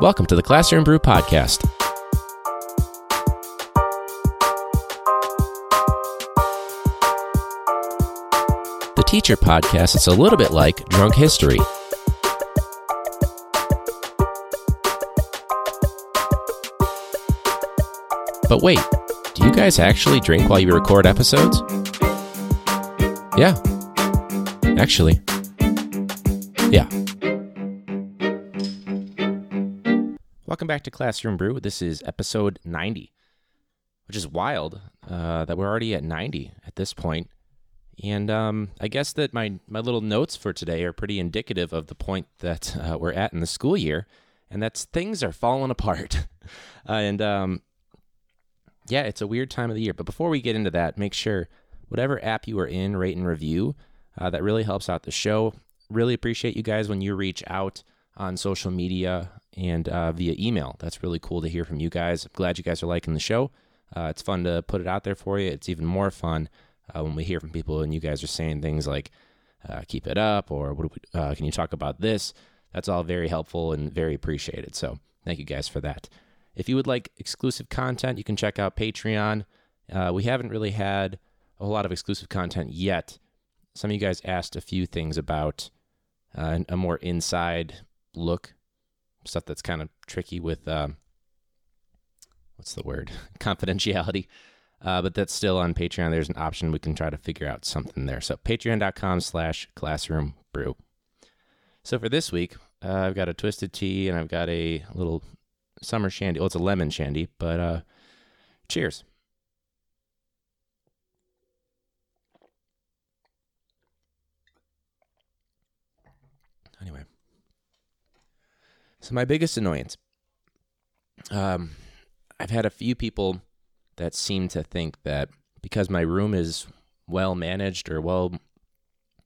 Welcome to the Classroom Brew Podcast. The teacher podcast is a little bit like drunk history. But wait, do you guys actually drink while you record episodes? Yeah. Actually. Back to Classroom Brew. This is episode 90, which is wild uh, that we're already at 90 at this point. And um, I guess that my, my little notes for today are pretty indicative of the point that uh, we're at in the school year, and that's things are falling apart. uh, and um, yeah, it's a weird time of the year. But before we get into that, make sure whatever app you are in, rate and review. Uh, that really helps out the show. Really appreciate you guys when you reach out on social media and uh, via email. That's really cool to hear from you guys. I'm glad you guys are liking the show. Uh, it's fun to put it out there for you. It's even more fun uh, when we hear from people and you guys are saying things like, uh, keep it up, or what we, uh, can you talk about this? That's all very helpful and very appreciated. So thank you guys for that. If you would like exclusive content, you can check out Patreon. Uh, we haven't really had a whole lot of exclusive content yet. Some of you guys asked a few things about a more inside look, stuff that's kind of tricky with um, what's the word confidentiality. Uh, but that's still on Patreon. There's an option we can try to figure out something there. So patreon.com slash classroom brew. So for this week, uh, I've got a twisted tea and I've got a little summer shandy. Well, it's a lemon shandy, but uh, cheers. Anyway, so my biggest annoyance, um, I've had a few people that seem to think that because my room is well managed or well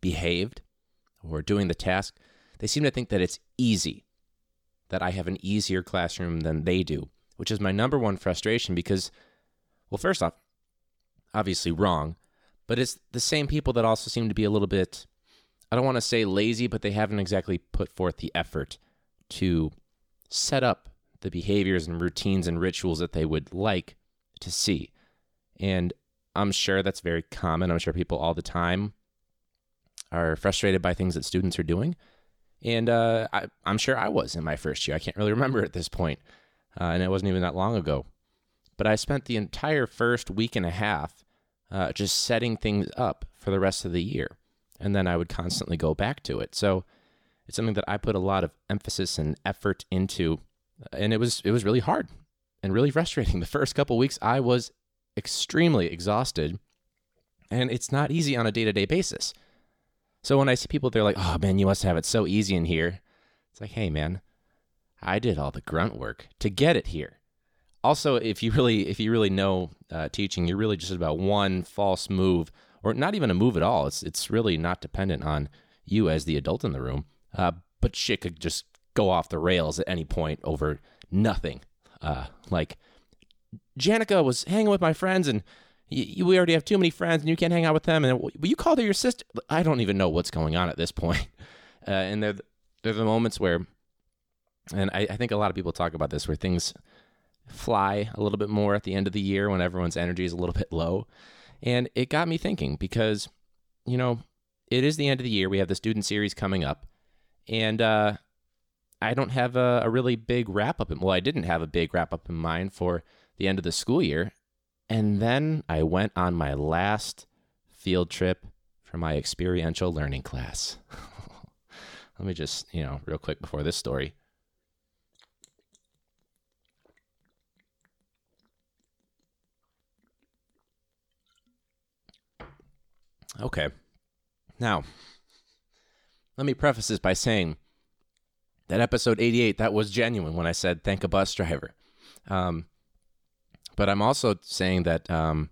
behaved or doing the task, they seem to think that it's easy, that I have an easier classroom than they do, which is my number one frustration because, well, first off, obviously wrong, but it's the same people that also seem to be a little bit, I don't want to say lazy, but they haven't exactly put forth the effort to set up the behaviors and routines and rituals that they would like to see. And I'm sure that's very common. I'm sure people all the time are frustrated by things that students are doing. And uh, I, am sure I was in my first year. I can't really remember at this point, uh, and it wasn't even that long ago. But I spent the entire first week and a half uh, just setting things up for the rest of the year. And then I would constantly go back to it. So it's something that I put a lot of emphasis and effort into, and it was it was really hard and really frustrating. The first couple weeks, I was extremely exhausted, and it's not easy on a day to day basis. So when I see people, they're like, "Oh man, you must have it so easy in here." It's like, "Hey man, I did all the grunt work to get it here." Also, if you really if you really know uh, teaching, you're really just about one false move, or not even a move at all. It's it's really not dependent on you as the adult in the room. Uh, but shit could just go off the rails at any point over nothing. Uh, like Janica was hanging with my friends and we already have too many friends and you can't hang out with them. And will you call her your sister? I don't even know what's going on at this point. Uh, and they're, they're the moments where, and I, I think a lot of people talk about this, where things fly a little bit more at the end of the year when everyone's energy is a little bit low. And it got me thinking because, you know, it is the end of the year. We have the student series coming up. And uh, I don't have a, a really big wrap up. In, well, I didn't have a big wrap up in mind for the end of the school year. And then I went on my last field trip for my experiential learning class. Let me just, you know, real quick before this story. Okay. Now, let me preface this by saying that episode 88, that was genuine when I said thank a bus driver. Um, but I'm also saying that um,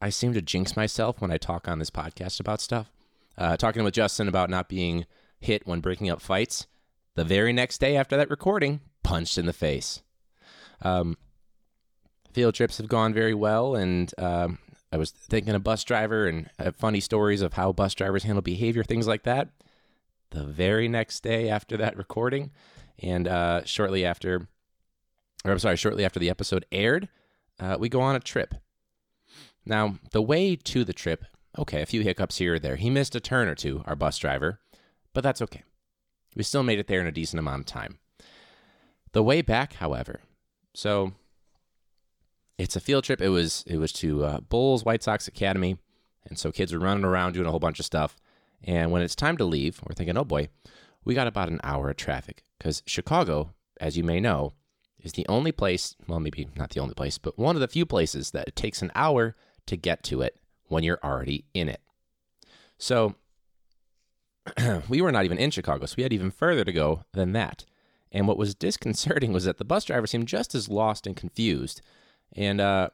I seem to jinx myself when I talk on this podcast about stuff. Uh, talking with Justin about not being hit when breaking up fights. The very next day after that recording, punched in the face. Um, field trips have gone very well, and um, I was thinking a bus driver and funny stories of how bus drivers handle behavior, things like that the very next day after that recording, And uh, shortly after, or I'm sorry, shortly after the episode aired, uh, we go on a trip. Now, the way to the trip, okay, a few hiccups here or there. He missed a turn or two, our bus driver, but that's okay. We still made it there in a decent amount of time. The way back, however, so it's a field trip. It was it was to uh, Bulls White Sox Academy, and so kids were running around doing a whole bunch of stuff. And when it's time to leave, we're thinking, oh boy, we got about an hour of traffic because Chicago, as you may know, is the only place. Well, maybe not the only place, but one of the few places that it takes an hour to get to it when you're already in it. So we were not even in Chicago, so we had even further to go than that. And what was disconcerting was that the bus driver seemed just as lost and confused. And uh,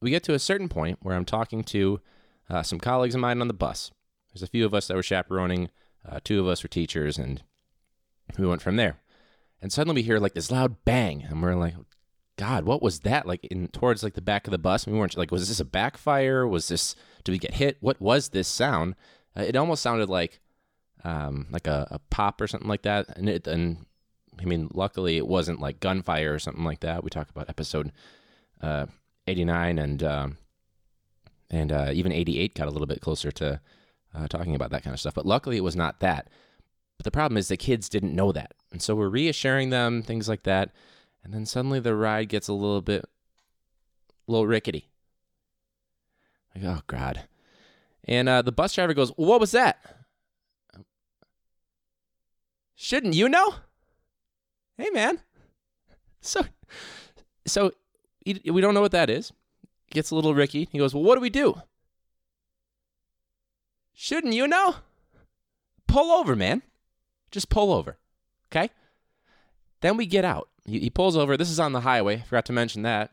we get to a certain point where I'm talking to uh, some colleagues of mine on the bus. There's a few of us that were chaperoning, uh, two of us were teachers, and we went from there. And suddenly we hear like this loud bang, and we're like, God, what was that? Like in towards like the back of the bus. And we weren't like, was this a backfire? Was this did we get hit? What was this sound? Uh, it almost sounded like um, like a, a, pop or something like that. And it and I mean, luckily it wasn't like gunfire or something like that. We talked about episode uh, 89 and um, and uh, even 88 got a little bit closer to uh, talking about that kind of stuff. But luckily it was not that. But the problem is the kids didn't know that, and so we're reassuring them things like that. And then suddenly the ride gets a little bit, a little rickety. Like, oh, God. And uh, the bus driver goes, What was that? Shouldn't you know? Hey, man. So, so we don't know what that is. Gets a little ricky. He goes, Well, what do we do? Shouldn't you know? Pull over, man. Just pull over. Okay? Then we get out. He, he pulls over. This is on the highway. Forgot to mention that.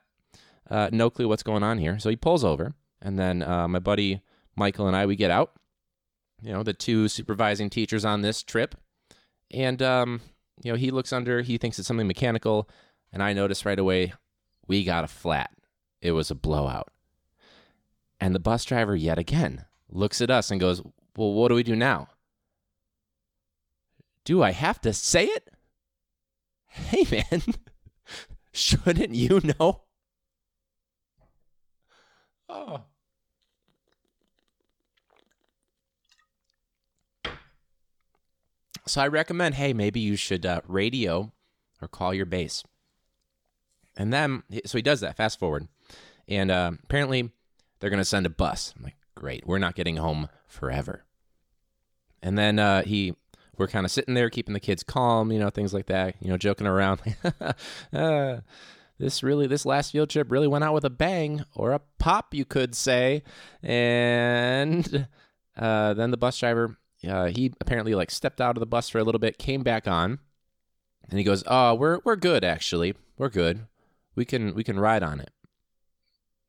Uh, no clue what's going on here. So he pulls over, and then uh, my buddy Michael and I we get out. You know, the two supervising teachers on this trip, and um, you know he looks under. He thinks it's something mechanical, and I notice right away we got a flat. It was a blowout. And the bus driver yet again looks at us and goes, "Well, what do we do now?" Do I have to say it? hey man, shouldn't you know? Oh. So I recommend, hey, maybe you should uh, radio or call your base. And then, so he does that. Fast forward, and uh, apparently they're going to send a bus. I'm like, great, we're not getting home forever. And then uh, he we're kind of sitting there keeping the kids calm, you know, things like that, you know, joking around. uh, this really, this last field trip really went out with a bang or a pop, you could say. And uh, then the bus driver, uh, he apparently like stepped out of the bus for a little bit, came back on, and he goes, "Oh, we're we're good actually. We're good. We can we can ride on it."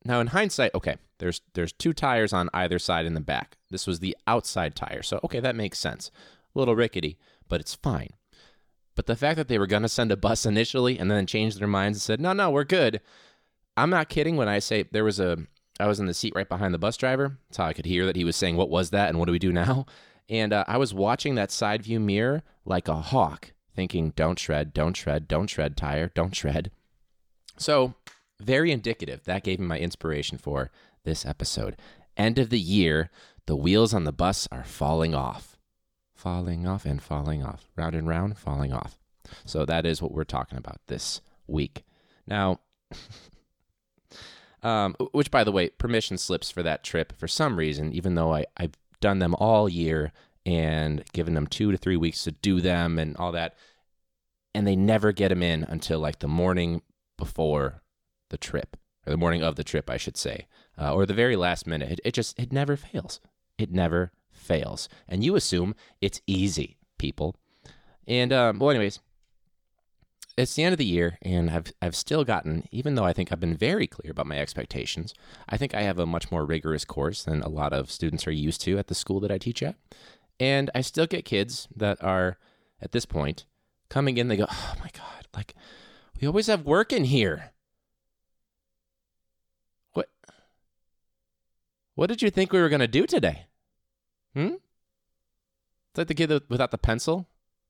Now, in hindsight, okay, there's there's two tires on either side in the back. This was the outside tire, so okay, that makes sense a little rickety, but it's fine. But the fact that they were going to send a bus initially and then changed their minds and said, no, no, we're good. I'm not kidding when I say there was a, I was in the seat right behind the bus driver. That's how I could hear that he was saying, what was that and what do we do now? And uh, I was watching that side view mirror like a hawk, thinking, don't shred, don't shred, don't shred, tire, don't shred. So, very indicative. That gave me my inspiration for this episode. End of the year, the wheels on the bus are falling off falling off and falling off, round and round, falling off. So that is what we're talking about this week. Now, um, which by the way, permission slips for that trip for some reason, even though I, I've done them all year and given them two to three weeks to do them and all that. And they never get them in until like the morning before the trip, or the morning of the trip, I should say, uh, or the very last minute. It, it just, it never fails. It never fails. And you assume it's easy, people. And, um, well, anyways, it's the end of the year, and I've, I've still gotten, even though I think I've been very clear about my expectations, I think I have a much more rigorous course than a lot of students are used to at the school that I teach at. And I still get kids that are, at this point, coming in, they go, oh my God, like, we always have work in here. What did you think we were going to do today? Hmm? It's like the kid without the pencil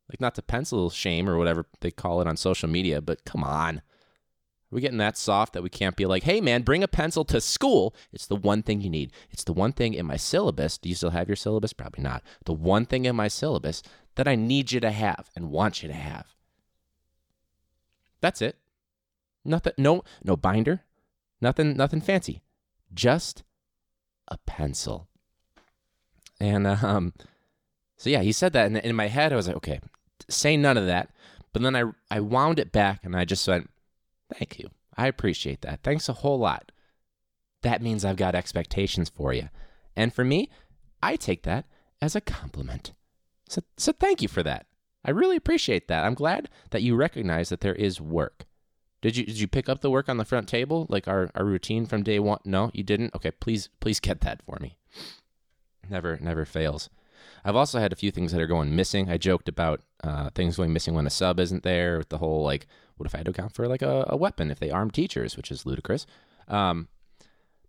Like, not to pencil shame or whatever they call it on social media, but come on. Are we getting that soft that we can't be like, hey, man, bring a pencil to school? It's the one thing you need. It's the one thing in my syllabus. Do you still have your syllabus? Probably not. The one thing in my syllabus that I need you to have and want you to have. That's it. Nothing no no binder. Nothing nothing fancy. Just a pencil. And um so yeah, he said that and in my head I was like, okay, say none of that. But then I I wound it back and I just went, "Thank you. I appreciate that. Thanks a whole lot." That means I've got expectations for you. And for me, I take that as a compliment. So, so thank you for that. I really appreciate that. I'm glad that you recognize that there is work. Did you did you pick up the work on the front table like our, our routine from day one? No, you didn't. Okay, please please get that for me. Never never fails. I've also had a few things that are going missing. I joked about uh, things going missing when a sub isn't there. With the whole like, what if I had to account for like a, a weapon if they arm teachers, which is ludicrous. Um,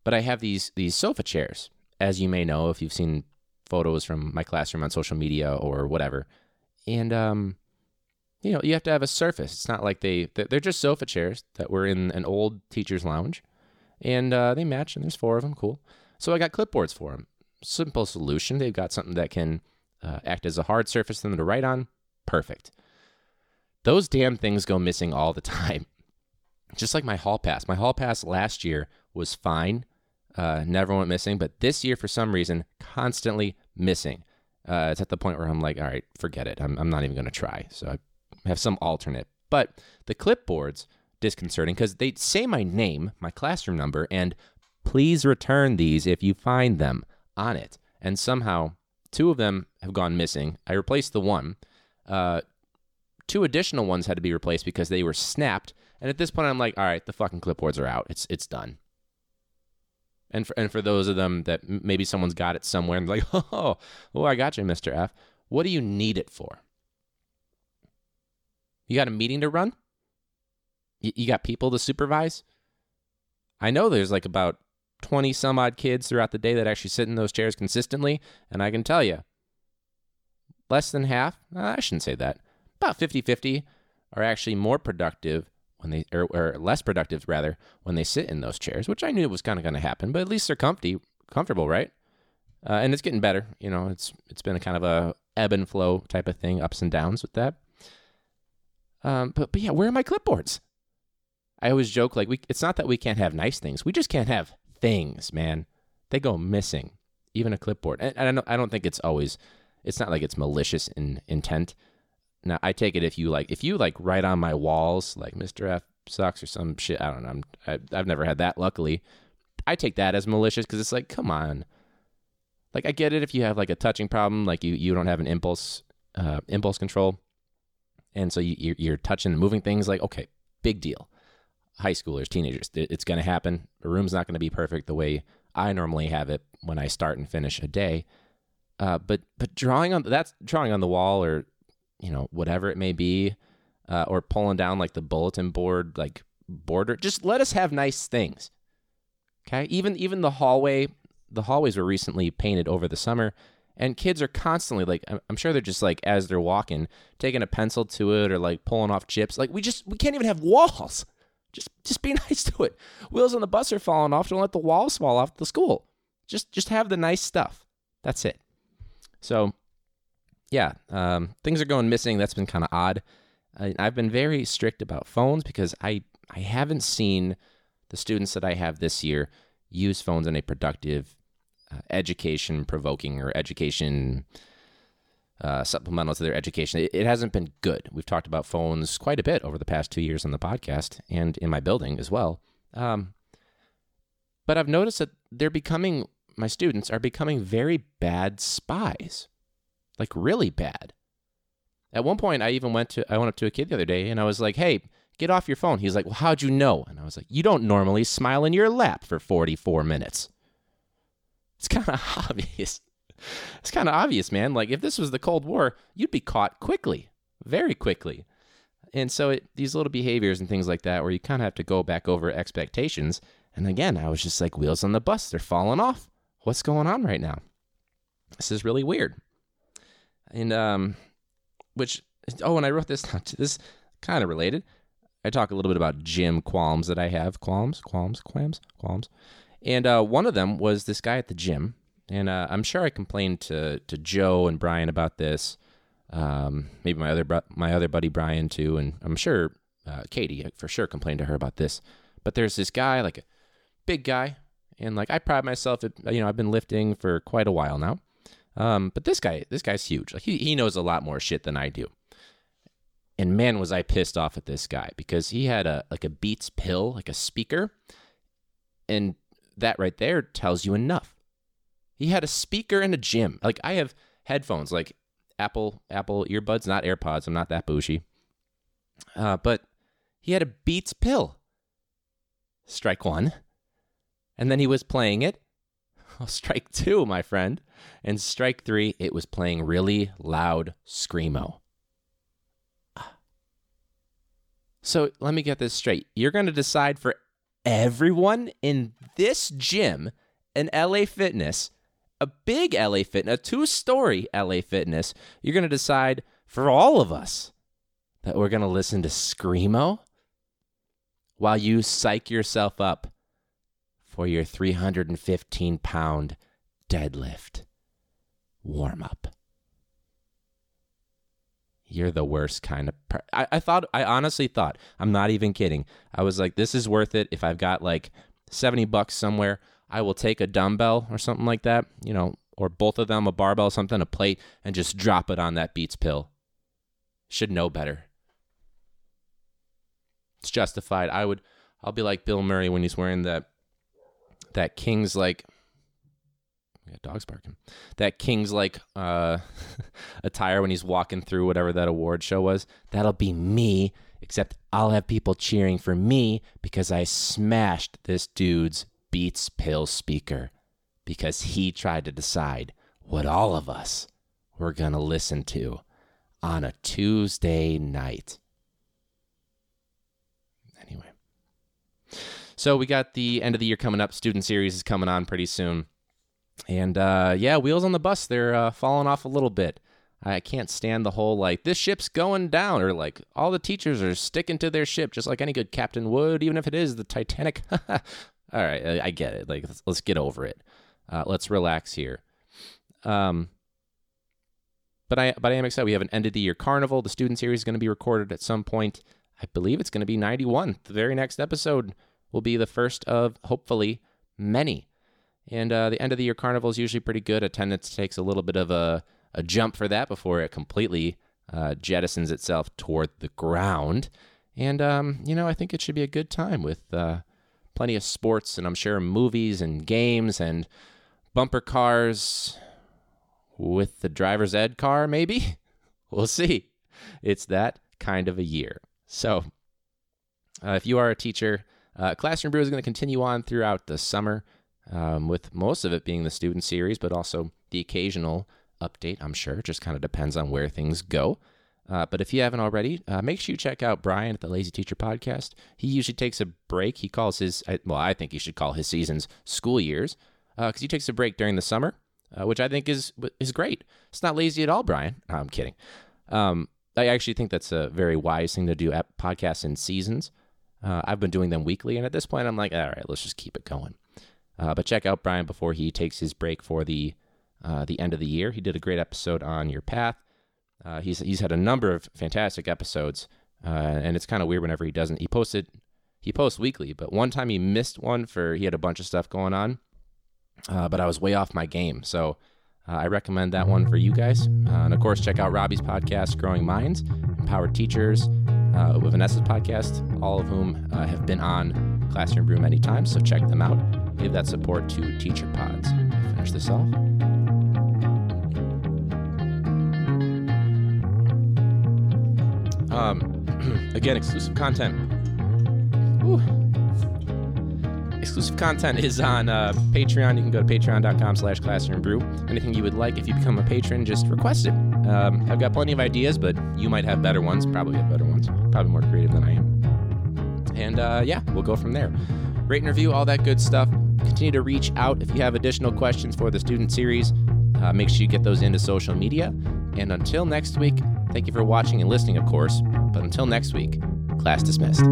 but I have these these sofa chairs, as you may know if you've seen photos from my classroom on social media or whatever. And um, you know, you have to have a surface. It's not like they they're just sofa chairs that were in an old teacher's lounge, and uh, they match. And there's four of them. Cool. So I got clipboards for them. Simple solution. They've got something that can uh, act as a hard surface for them to write on. Perfect. Those damn things go missing all the time. Just like my hall pass. My hall pass last year was fine. Uh, never went missing, but this year for some reason constantly missing. Uh, it's at the point where I'm like, all right, forget it. I'm, I'm not even going to try. So I have some alternate. But the clipboards disconcerting because they say my name, my classroom number, and please return these if you find them on it. And somehow two of them have gone missing. I replaced the one. Uh, two additional ones had to be replaced because they were snapped. And at this point, I'm like, all right, the fucking clipboards are out. It's it's done. And for, and for those of them that maybe someone's got it somewhere and like, oh, oh, I got you, Mr. F. What do you need it for? You got a meeting to run? You, you got people to supervise? I know there's like about 20 some odd kids throughout the day that actually sit in those chairs consistently. And I can tell you, less than half, I shouldn't say that, about 50 50 are actually more productive when they or, or less productive rather when they sit in those chairs, which I knew was kind of going to happen. But at least they're comfy, comfortable, right? Uh, and it's getting better. You know, it's it's been a kind of a ebb and flow type of thing, ups and downs with that. Um, but but yeah, where are my clipboards? I always joke like we. It's not that we can't have nice things. We just can't have things, man. They go missing. Even a clipboard. And, and I don't. I don't think it's always. It's not like it's malicious in intent. Now I take it if you like if you like write on my walls like Mr. F sucks or some shit. I don't know. I'm, I, I've never had that. Luckily, I take that as malicious because it's like, come on. Like I get it if you have like a touching problem, like you you don't have an impulse uh, impulse control, and so you, you're, touching and moving things. Like okay, big deal. High schoolers, teenagers, it's going to happen. The room's not going to be perfect the way I normally have it when I start and finish a day. Uh, but but drawing on that's drawing on the wall or you know, whatever it may be, uh, or pulling down like the bulletin board, like border. Just let us have nice things. Okay. Even even the hallway, the hallways were recently painted over the summer, and kids are constantly like, I'm sure they're just like as they're walking, taking a pencil to it or like pulling off chips. Like we just we can't even have walls. Just just be nice to it. Wheels on the bus are falling off. Don't let the walls fall off the school. Just just have the nice stuff. That's it. So yeah, um, things are going missing. That's been kind of odd. I, I've been very strict about phones because I I haven't seen the students that I have this year use phones in a productive, education provoking or education uh, supplemental to their education. It, it, hasn't been good. We've talked about phones quite a bit over the past two years on the podcast and in my building as well. Um, but I've noticed that they're becoming, my students are becoming very bad spies like really bad. At one point, I even went to I went up to a kid the other day and I was like, "Hey, get off your phone." He's like, "Well, how'd you know?" And I was like, "You don't normally smile in your lap for 44 minutes." It's kind of obvious. It's kind of obvious, man. Like if this was the Cold War, you'd be caught quickly, very quickly. And so it, these little behaviors and things like that, where you kind of have to go back over expectations. And again, I was just like, wheels on the bus, they're falling off. What's going on right now? This is really weird and um, which oh, and I wrote this down. This kind of related. I talk a little bit about gym qualms that I have. Qualms, qualms, qualms, qualms. And uh, one of them was this guy at the gym. And uh, I'm sure I complained to, to Joe and Brian about this. Um, maybe my other my other buddy Brian too, and I'm sure uh, Katie for sure complained to her about this. But there's this guy, like a big guy, and like I pride myself, at, you know, I've been lifting for quite a while now. Um, but this guy, this guy's huge. Like he he knows a lot more shit than I do. And man, was I pissed off at this guy because he had a like a Beats pill, like a speaker, and that right there tells you enough. He had a speaker in a gym. Like I have headphones, like Apple Apple earbuds, not AirPods. I'm not that bougie. Uh, but he had a Beats pill. Strike one. And then he was playing it. Oh, strike two, my friend. And strike three, it was playing really loud Screamo. So let me get this straight. You're going to decide for everyone in this gym, an LA Fitness, a big LA Fitness, a two story LA Fitness, you're going to decide for all of us that we're going to listen to Screamo while you psych yourself up for your 315 pound deadlift warm up. You're the worst kind of. Per- I, I thought. I honestly thought. I'm not even kidding. I was like, this is worth it. If I've got like 70 bucks somewhere, I will take a dumbbell or something like that. You know, or both of them, a barbell, something, a plate, and just drop it on that Beats pill. Should know better. It's justified. I would. I'll be like Bill Murray when he's wearing that that King's like got dogs barking. That King's like uh, attire when he's walking through whatever that award show was. That'll be me, except I'll have people cheering for me because I smashed this dude's Beats pill speaker because he tried to decide what all of us were going to listen to on a Tuesday night. Anyway. So we got the end of the year coming up. Student series is coming on pretty soon. And uh, yeah, wheels on the bus, they're uh, falling off a little bit. I can't stand the whole like this ship's going down or like all the teachers are sticking to their ship just like any good captain would, even if it is the Titanic. all right, I, I, get it. Like let's, let's get over it. Uh, let's relax here. Um, but I but I am excited. We have an end of the year carnival. The student series is going to be recorded at some point. I believe it's going to be 91. The very next episode will be the first of hopefully many. And uh, the end of the year carnival is usually pretty good. Attendance takes a little bit of a, a jump for that before it completely uh, jettisons itself toward the ground. And, um, you know, I think it should be a good time with uh, plenty of sports and I'm sure movies and games and bumper cars with the driver's ed car, maybe. we'll see. It's that kind of a year. So, uh, if you are a teacher, uh, Classroom Brew is going to continue on throughout the summer um, with most of it being the student series, but also the occasional update, I'm sure. It just kind of depends on where things go. Uh, but if you haven't already, uh, make sure you check out Brian at the Lazy Teacher Podcast. He usually takes a break. He calls his, well, I think he should call his seasons school years because uh, he takes a break during the summer, uh, which I think is is great. It's not lazy at all, Brian. No, I'm kidding. Um, I actually think that's a very wise thing to do at podcasts in seasons. Uh, I've been doing them weekly, and at this point, I'm like, all right, let's just keep it going. Uh, but check out Brian before he takes his break for the uh, the end of the year. He did a great episode on your path. Uh, he's he's had a number of fantastic episodes, uh, and it's kind of weird whenever he doesn't. He posted he posts weekly, but one time he missed one for he had a bunch of stuff going on, uh, but I was way off my game. So uh, I recommend that one for you guys. and of course, check out Robbie's podcast, Growing Minds, Empowered Teachers, with Vanessa's podcast, all of whom have been on Classroom Brew many times. So check them out give that support to teacher pods. Finish this off. Um, again, exclusive content. Ooh. Exclusive content is on uh, Patreon. You can go to patreon.com slash classroombrew. Anything you would like, if you become a patron, just request it. Um, I've got plenty of ideas, but you might have better ones. Probably have better ones. Probably more creative than I am. And uh, yeah, we'll go from there. Rate and review, all that good stuff. Continue to reach out if you have additional questions for the student series. Uh, make sure you get those into social media. And until next week, Thank you for watching and listening, of course. But until next week, class dismissed.